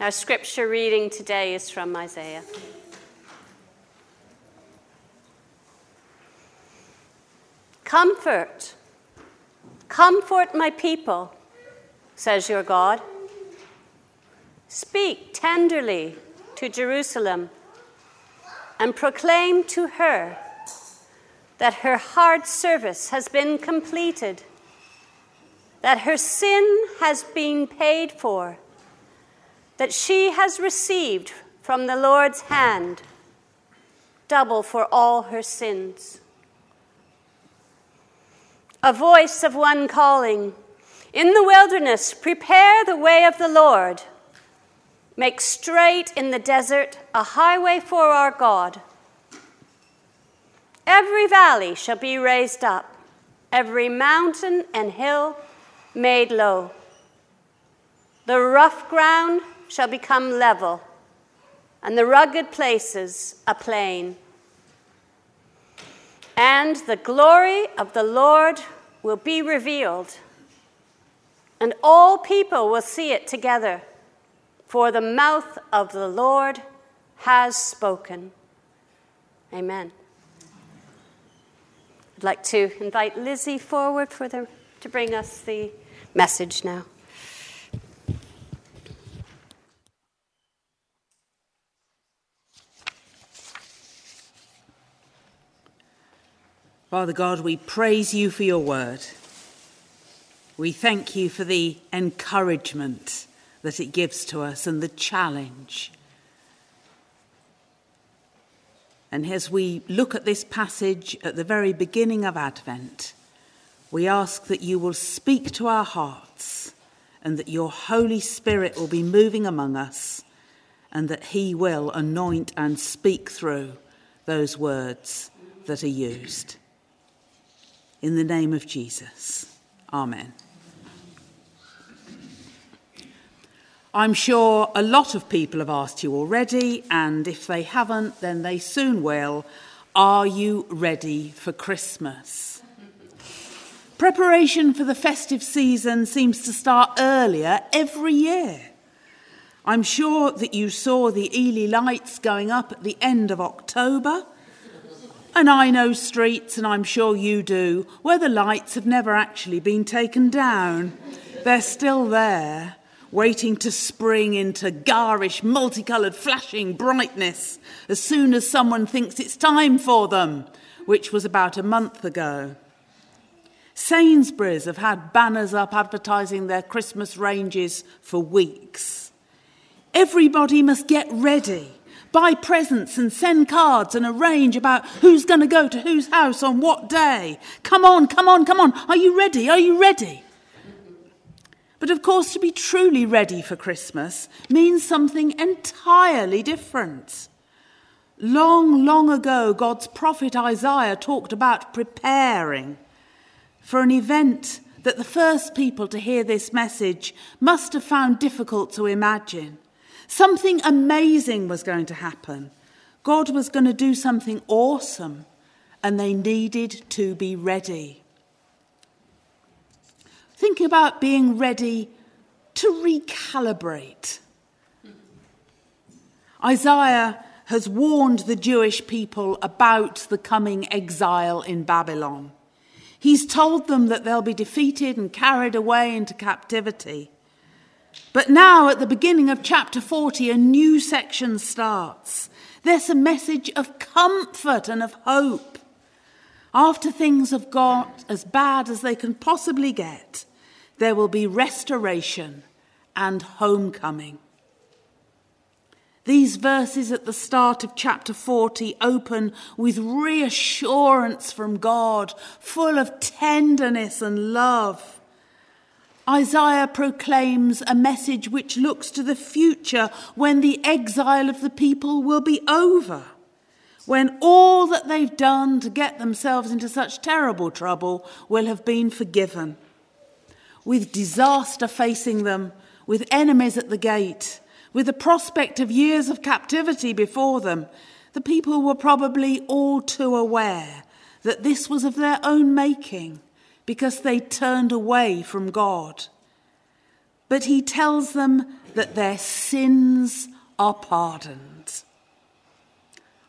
Our scripture reading today is from Isaiah. Comfort, comfort my people, says your God. Speak tenderly to Jerusalem and proclaim to her that her hard service has been completed, that her sin has been paid for that she has received from the Lord's hand double for all her sins. A voice of one calling, In the wilderness, prepare the way of the Lord. Make straight in the desert a highway for our God. Every valley shall be raised up, every mountain and hill made low. The rough ground shall become level, and the rugged places a plain. And the glory of the Lord will be revealed, and all people will see it together, for the mouth of the Lord has spoken. Amen. I'd like to invite Lizzie forward for the, to bring us the message now. Father God, we praise you for your word. We thank you for the encouragement that it gives to us and the challenge. And as we look at this passage at the very beginning of Advent, we ask that you will speak to our hearts and that your Holy Spirit will be moving among us and that he will anoint and speak through those words that are used. In the name of Jesus. Amen. I'm sure a lot of people have asked you already, and if they haven't, then they soon will. Are you ready for Christmas? Preparation for the festive season seems to start earlier every year. I'm sure that you saw the Ely lights going up at the end of October and I know streets, and I'm sure you do, where the lights have never actually been taken down. They're still there, waiting to spring into garish, multicoloured, flashing brightness as soon as someone thinks it's time for them, which was about a month ago. Sainsbury's have had banners up advertising their Christmas ranges for weeks. Everybody must get ready buy presents and send cards and arrange about who's going to go to whose house on what day. Come on, come on, come on. Are you ready? Are you ready? But of course, to be truly ready for Christmas means something entirely different. Long, long ago, God's prophet Isaiah talked about preparing for an event that the first people to hear this message must have found difficult to imagine. Something amazing was going to happen. God was going to do something awesome, and they needed to be ready. Think about being ready to recalibrate. Isaiah has warned the Jewish people about the coming exile in Babylon. He's told them that they'll be defeated and carried away into captivity. But now, at the beginning of chapter 40, a new section starts. There's a message of comfort and of hope. After things have got as bad as they can possibly get, there will be restoration and homecoming. These verses at the start of chapter 40 open with reassurance from God, full of tenderness and love. Isaiah proclaims a message which looks to the future when the exile of the people will be over, when all that they've done to get themselves into such terrible trouble will have been forgiven. With disaster facing them, with enemies at the gate, with the prospect of years of captivity before them, the people were probably all too aware that this was of their own making because they turned away from God. but he tells them that their sins are pardoned.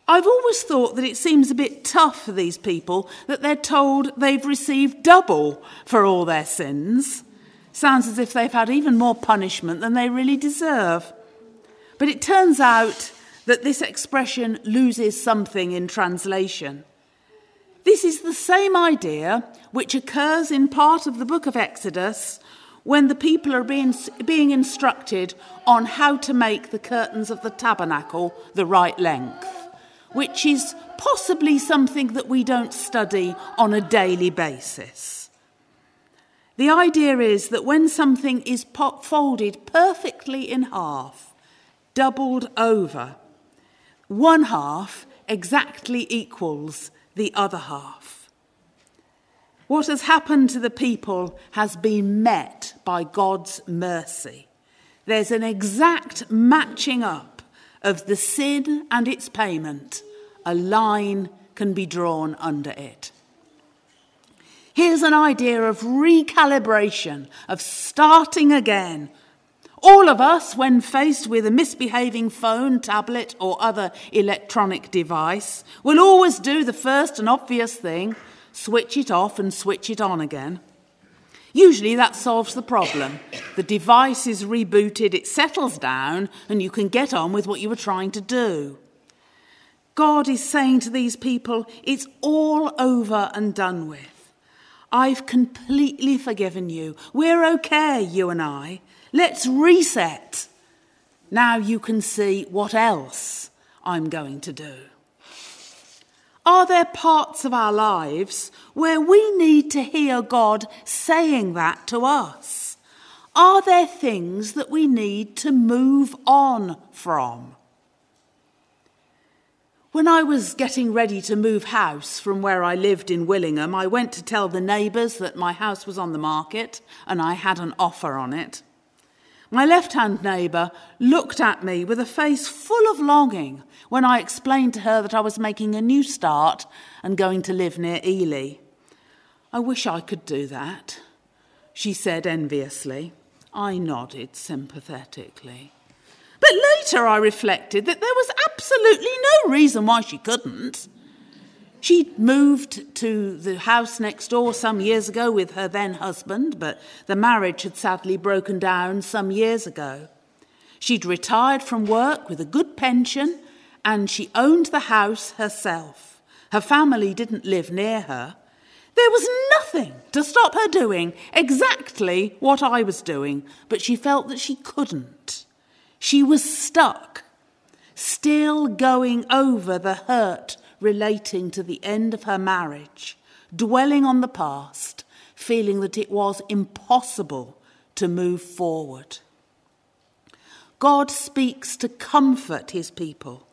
I've always thought that it seems a bit tough for these people that they're told they've received double for all their sins. Sounds as if they've had even more punishment than they really deserve. But it turns out that this expression loses something in translation. This is the same idea which occurs in part of the book of Exodus when the people are being, being instructed on how to make the curtains of the tabernacle the right length, which is possibly something that we don't study on a daily basis. The idea is that when something is folded perfectly in half, doubled over, one half exactly equals the other half. What has happened to the people has been met by God's mercy. There's an exact matching up of the sin and its payment. A line can be drawn under it. Here's an idea of recalibration, of starting again, all of us, when faced with a misbehaving phone, tablet, or other electronic device, will always do the first and obvious thing switch it off and switch it on again. Usually that solves the problem. The device is rebooted, it settles down, and you can get on with what you were trying to do. God is saying to these people, it's all over and done with. I've completely forgiven you. We're okay, you and I. Let's reset. Now you can see what else I'm going to do. Are there parts of our lives where we need to hear God saying that to us? Are there things that we need to move on from? When I was getting ready to move house from where I lived in Willingham, I went to tell the neighbours that my house was on the market and I had an offer on it. My left hand neighbour looked at me with a face full of longing when I explained to her that I was making a new start and going to live near Ely. I wish I could do that, she said enviously. I nodded sympathetically. But later I reflected that there was absolutely no reason why she couldn't. She'd moved to the house next door some years ago with her then husband, but the marriage had sadly broken down some years ago. She'd retired from work with a good pension and she owned the house herself. Her family didn't live near her. There was nothing to stop her doing exactly what I was doing, but she felt that she couldn't. She was stuck, still going over the hurt relating to the end of her marriage, dwelling on the past, feeling that it was impossible to move forward. God speaks to comfort his people,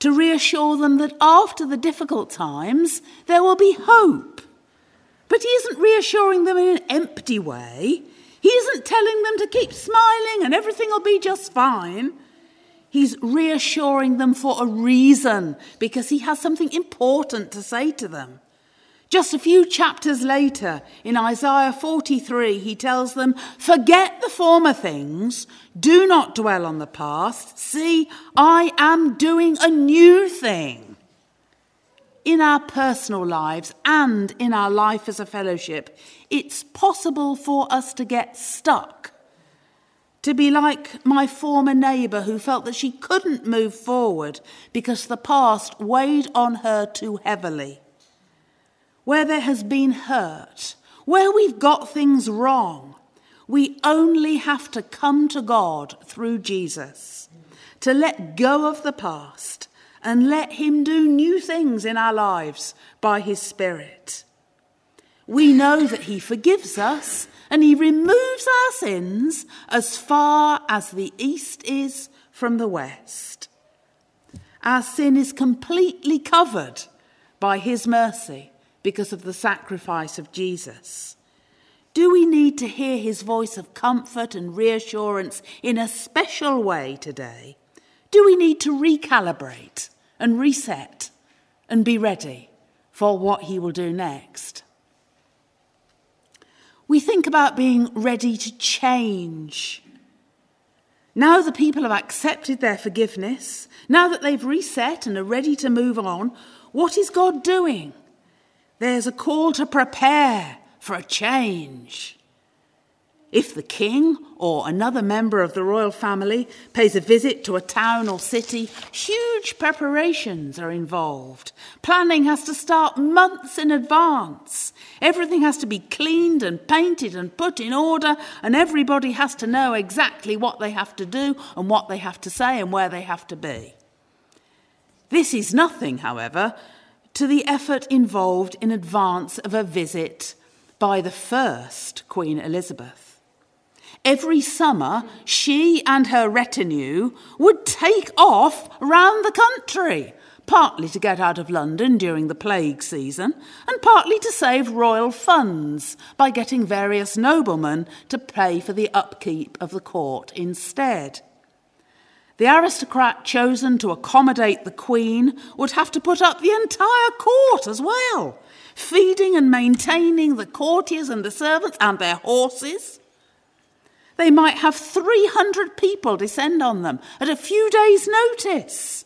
to reassure them that after the difficult times, there will be hope. But he isn't reassuring them in an empty way. He isn't telling them to keep smiling and everything will be just fine. He's reassuring them for a reason because he has something important to say to them. Just a few chapters later, in Isaiah 43, he tells them, Forget the former things, do not dwell on the past. See, I am doing a new thing. In our personal lives and in our life as a fellowship, it's possible for us to get stuck to be like my former neighbour who felt that she couldn't move forward because the past weighed on her too heavily. Where there has been hurt, where we've got things wrong, we only have to come to God through Jesus, to let go of the past and let Him do new things in our lives by His Spirit. We know that He forgives us and he removes our sins as far as the east is from the west. Our sin is completely covered by his mercy because of the sacrifice of Jesus. Do we need to hear his voice of comfort and reassurance in a special way today? Do we need to recalibrate and reset and be ready for what he will do next? We think about being ready to change. Now the people have accepted their forgiveness, now that they've reset and are ready to move on, what is God doing? There's a call to prepare for a change. If the king or another member of the royal family pays a visit to a town or city, huge preparations are involved. Planning has to start months in advance. Everything has to be cleaned and painted and put in order, and everybody has to know exactly what they have to do and what they have to say and where they have to be. This is nothing, however, to the effort involved in advance of a visit by the first Queen Elizabeth. Every summer, she and her retinue would take off round the country, partly to get out of London during the plague season, and partly to save royal funds by getting various noblemen to pay for the upkeep of the court instead. The aristocrat chosen to accommodate the Queen would have to put up the entire court as well, feeding and maintaining the courtiers and the servants and their horses. They might have 300 people descend on them at a few days' notice.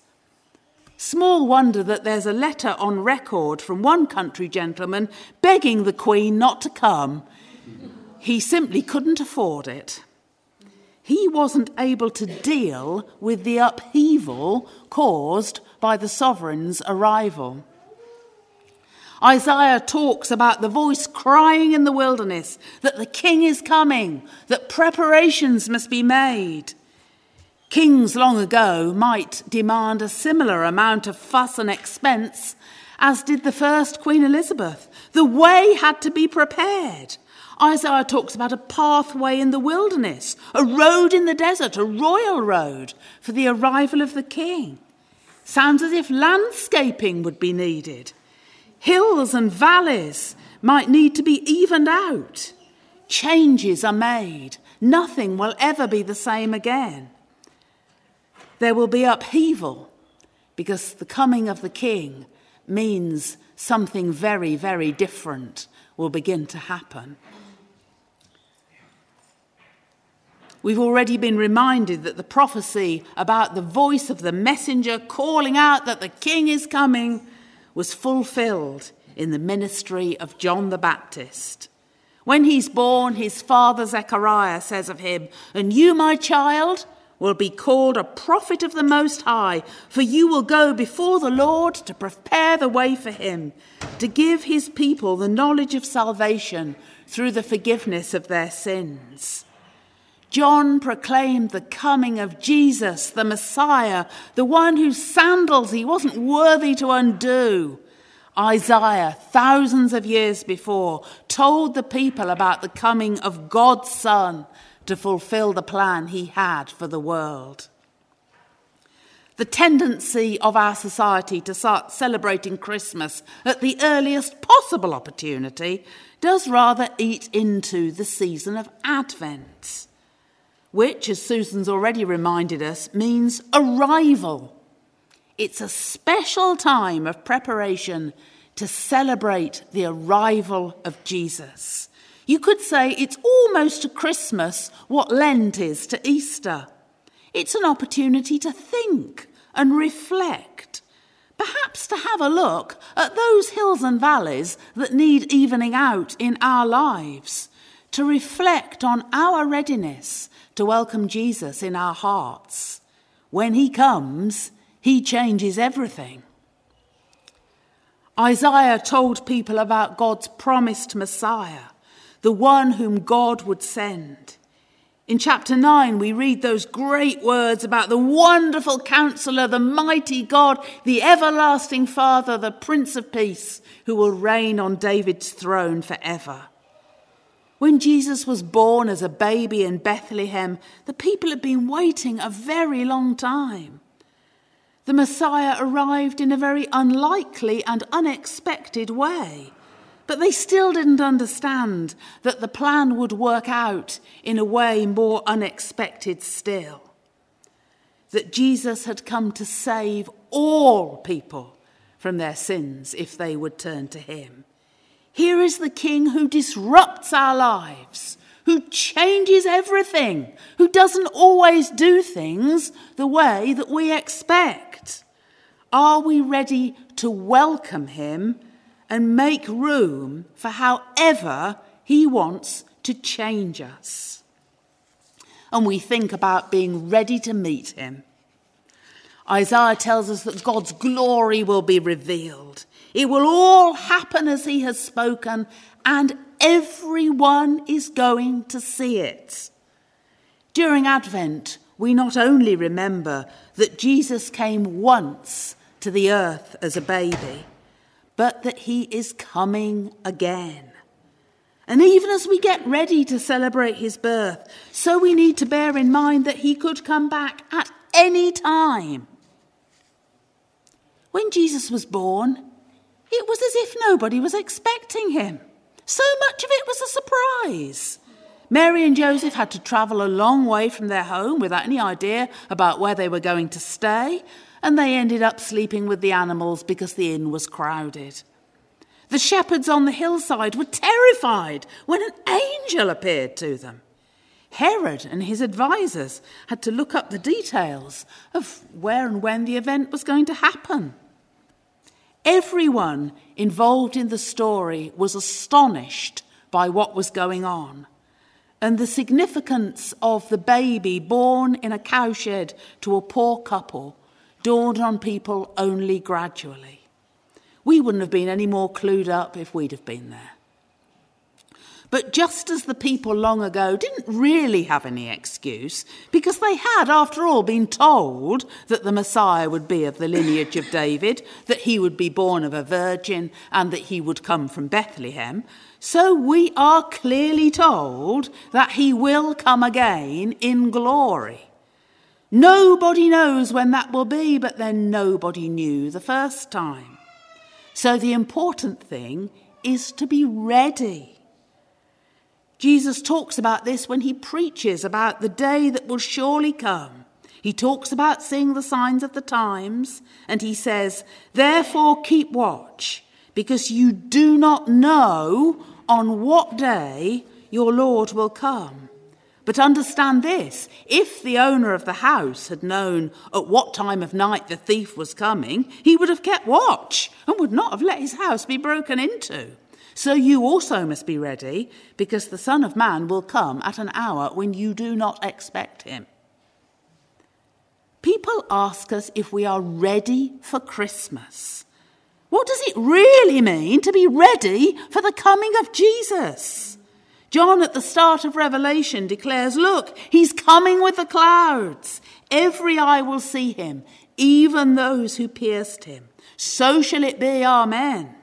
Small wonder that there's a letter on record from one country gentleman begging the Queen not to come. He simply couldn't afford it he wasn't able to deal with the upheaval caused by the sovereign's arrival. Isaiah talks about the voice crying in the wilderness that the king is coming, that preparations must be made. Kings long ago might demand a similar amount of fuss and expense as did the first Queen Elizabeth. The way had to be prepared. Isaiah talks about a pathway in the wilderness, a road in the desert, a royal road for the arrival of the king. Sounds as if landscaping would be needed. Hills and valleys might need to be evened out. Changes are made. Nothing will ever be the same again. There will be upheaval because the coming of the king means something very, very different will begin to happen. We've already been reminded that the prophecy about the voice of the messenger calling out that the king is coming was fulfilled in the ministry of John the Baptist. When he's born, his father Zechariah says of him, And you, my child, will be called a prophet of the Most High, for you will go before the Lord to prepare the way for him, to give his people the knowledge of salvation through the forgiveness of their sins. John proclaimed the coming of Jesus, the Messiah, the one whose sandals he wasn't worthy to undo. Isaiah, thousands of years before, told the people about the coming of God's Son to fulfill the plan he had for the world. The tendency of our society to start celebrating Christmas at the earliest possible opportunity does rather eat into the season of Advent which, as Susan's already reminded us, means arrival. It's a special time of preparation to celebrate the arrival of Jesus. You could say it's almost to Christmas what Lent is to Easter. It's an opportunity to think and reflect, perhaps to have a look at those hills and valleys that need evening out in our lives, to reflect on our readiness to welcome Jesus in our hearts. When he comes, he changes everything. Isaiah told people about God's promised Messiah, the one whom God would send. In chapter 9, we read those great words about the wonderful counselor, the mighty God, the everlasting Father, the Prince of Peace, who will reign on David's throne forever. When Jesus was born as a baby in Bethlehem, the people had been waiting a very long time. The Messiah arrived in a very unlikely and unexpected way, but they still didn't understand that the plan would work out in a way more unexpected still. That Jesus had come to save all people from their sins if they would turn to him. Here is the king who disrupts our lives, who changes everything, who doesn't always do things the way that we expect. Are we ready to welcome him and make room for however he wants to change us? And we think about being ready to meet him. Isaiah tells us that God's glory will be revealed. It will all happen as he has spoken, and everyone is going to see it. During Advent, we not only remember that Jesus came once to the earth as a baby, but that he is coming again. And even as we get ready to celebrate his birth, so we need to bear in mind that he could come back at any time. When Jesus was born, it was as if nobody was expecting him. So much of it was a surprise. Mary and Joseph had to travel a long way from their home without any idea about where they were going to stay, and they ended up sleeping with the animals because the inn was crowded. The shepherds on the hillside were terrified when an angel appeared to them. Herod and his advisers had to look up the details of where and when the event was going to happen. Everyone involved in the story was astonished by what was going on. And the significance of the baby born in a cowshed to a poor couple dawned on people only gradually. We wouldn't have been any more clued up if we'd have been there. But just as the people long ago didn't really have any excuse, because they had, after all, been told that the Messiah would be of the lineage of David, that he would be born of a virgin, and that he would come from Bethlehem, so we are clearly told that he will come again in glory. Nobody knows when that will be, but then nobody knew the first time. So the important thing is to be ready. Jesus talks about this when he preaches about the day that will surely come. He talks about seeing the signs of the times, and he says, Therefore keep watch, because you do not know on what day your Lord will come. But understand this if the owner of the house had known at what time of night the thief was coming, he would have kept watch and would not have let his house be broken into. So you also must be ready, because the Son of Man will come at an hour when you do not expect him. People ask us if we are ready for Christmas. What does it really mean to be ready for the coming of Jesus? John, at the start of Revelation, declares Look, he's coming with the clouds. Every eye will see him, even those who pierced him. So shall it be. Amen.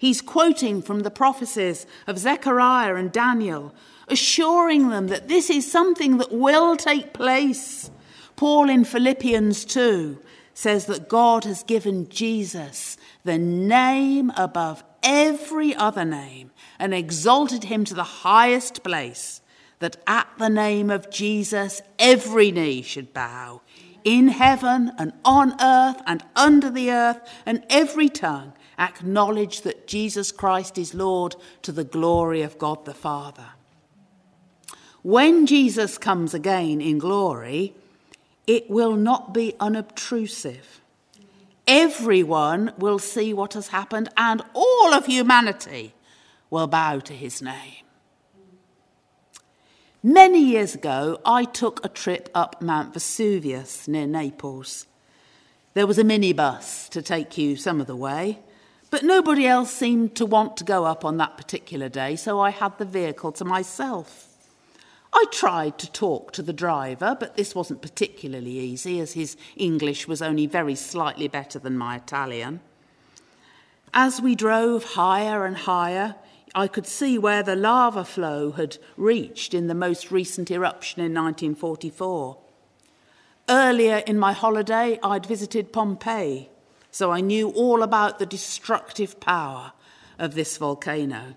He's quoting from the prophecies of Zechariah and Daniel, assuring them that this is something that will take place. Paul in Philippians 2 says that God has given Jesus the name above every other name and exalted him to the highest place, that at the name of Jesus every knee should bow, in heaven and on earth and under the earth, and every tongue acknowledge that Jesus Christ is Lord to the glory of God the Father. When Jesus comes again in glory, it will not be unobtrusive. Everyone will see what has happened, and all of humanity will bow to his name. Many years ago, I took a trip up Mount Vesuvius near Naples. There was a minibus to take you some of the way, but nobody else seemed to want to go up on that particular day, so I had the vehicle to myself. I tried to talk to the driver, but this wasn't particularly easy, as his English was only very slightly better than my Italian. As we drove higher and higher, I could see where the lava flow had reached in the most recent eruption in 1944. Earlier in my holiday, I'd visited Pompeii, so I knew all about the destructive power of this volcano.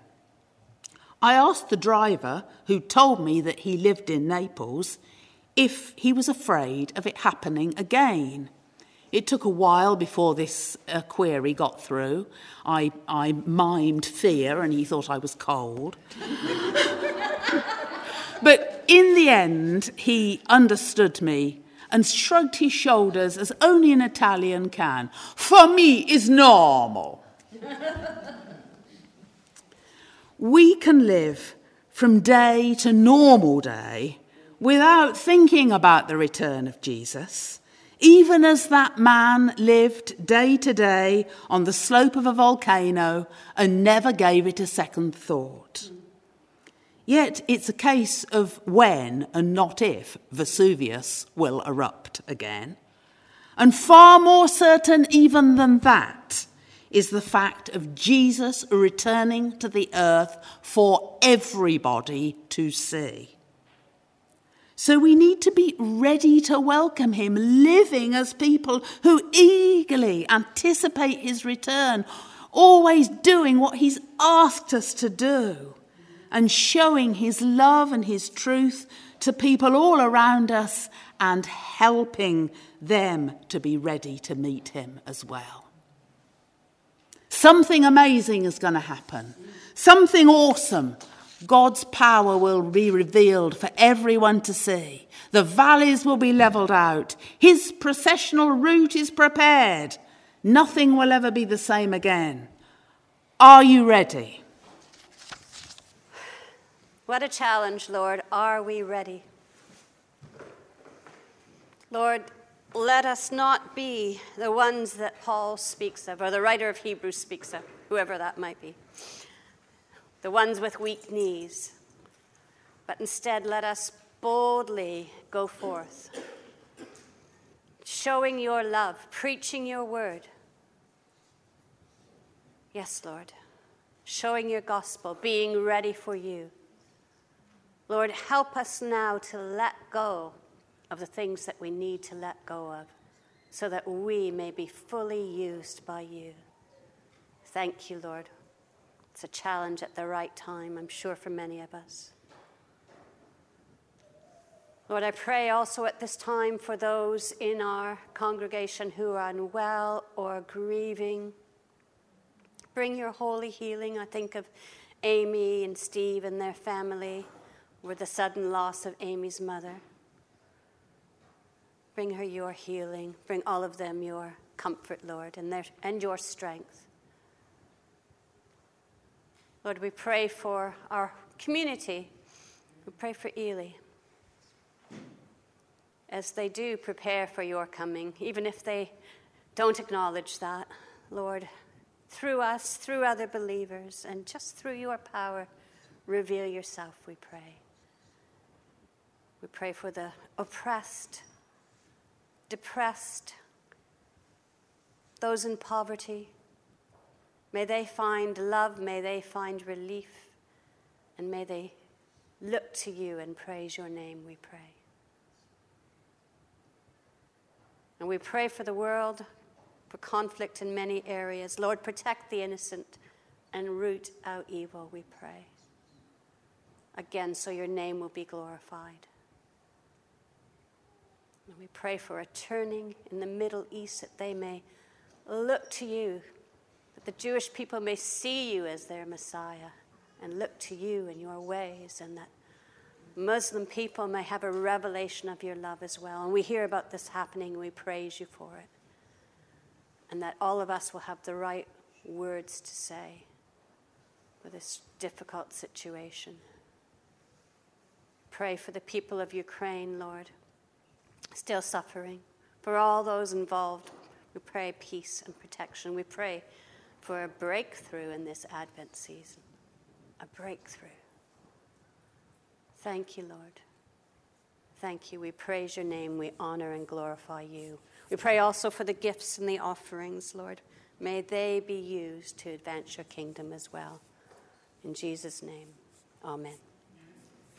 I asked the driver, who told me that he lived in Naples, if he was afraid of it happening again. It took a while before this uh, query got through. I, I mimed fear and he thought I was cold. but in the end, he understood me and shrugged his shoulders as only an Italian can. For me, is normal. we can live from day to normal day without thinking about the return of Jesus, even as that man lived day to day on the slope of a volcano and never gave it a second thought. Yet it's a case of when and not if Vesuvius will erupt again. And far more certain even than that is the fact of Jesus returning to the earth for everybody to see. So we need to be ready to welcome him, living as people who eagerly anticipate his return, always doing what he's asked us to do, and showing his love and his truth to people all around us and helping them to be ready to meet him as well. Something amazing is going to happen. Something awesome. God's power will be revealed for everyone to see. The valleys will be leveled out. His processional route is prepared. Nothing will ever be the same again. Are you ready? What a challenge, Lord. Are we ready? Lord, let us not be the ones that Paul speaks of, or the writer of Hebrews speaks of, whoever that might be, the ones with weak knees, but instead let us boldly go forth, showing your love, preaching your word. Yes, Lord, showing your gospel, being ready for you. Lord, help us now to let go of the things that we need to let go of so that we may be fully used by you. Thank you, Lord. It's a challenge at the right time, I'm sure, for many of us. Lord, I pray also at this time for those in our congregation who are unwell or grieving. Bring your holy healing. I think of Amy and Steve and their family with the sudden loss of Amy's mother. Bring her your healing. Bring all of them your comfort, Lord, and, their, and your strength. Lord, we pray for our community. We pray for Ely as they do prepare for your coming, even if they don't acknowledge that, Lord, through us, through other believers, and just through your power, reveal yourself, we pray. We pray for the oppressed depressed, those in poverty. May they find love, may they find relief, and may they look to you and praise your name, we pray. And we pray for the world, for conflict in many areas. Lord, protect the innocent and root out evil, we pray. Again, so your name will be glorified. And we pray for a turning in the Middle East that they may look to you, that the Jewish people may see you as their Messiah and look to you in your ways, and that Muslim people may have a revelation of your love as well. And we hear about this happening, and we praise you for it. And that all of us will have the right words to say for this difficult situation. Pray for the people of Ukraine, Lord still suffering. For all those involved, we pray peace and protection. We pray for a breakthrough in this Advent season. A breakthrough. Thank you, Lord. Thank you. We praise your name. We honor and glorify you. We pray also for the gifts and the offerings, Lord. May they be used to advance your kingdom as well. In Jesus' name, amen.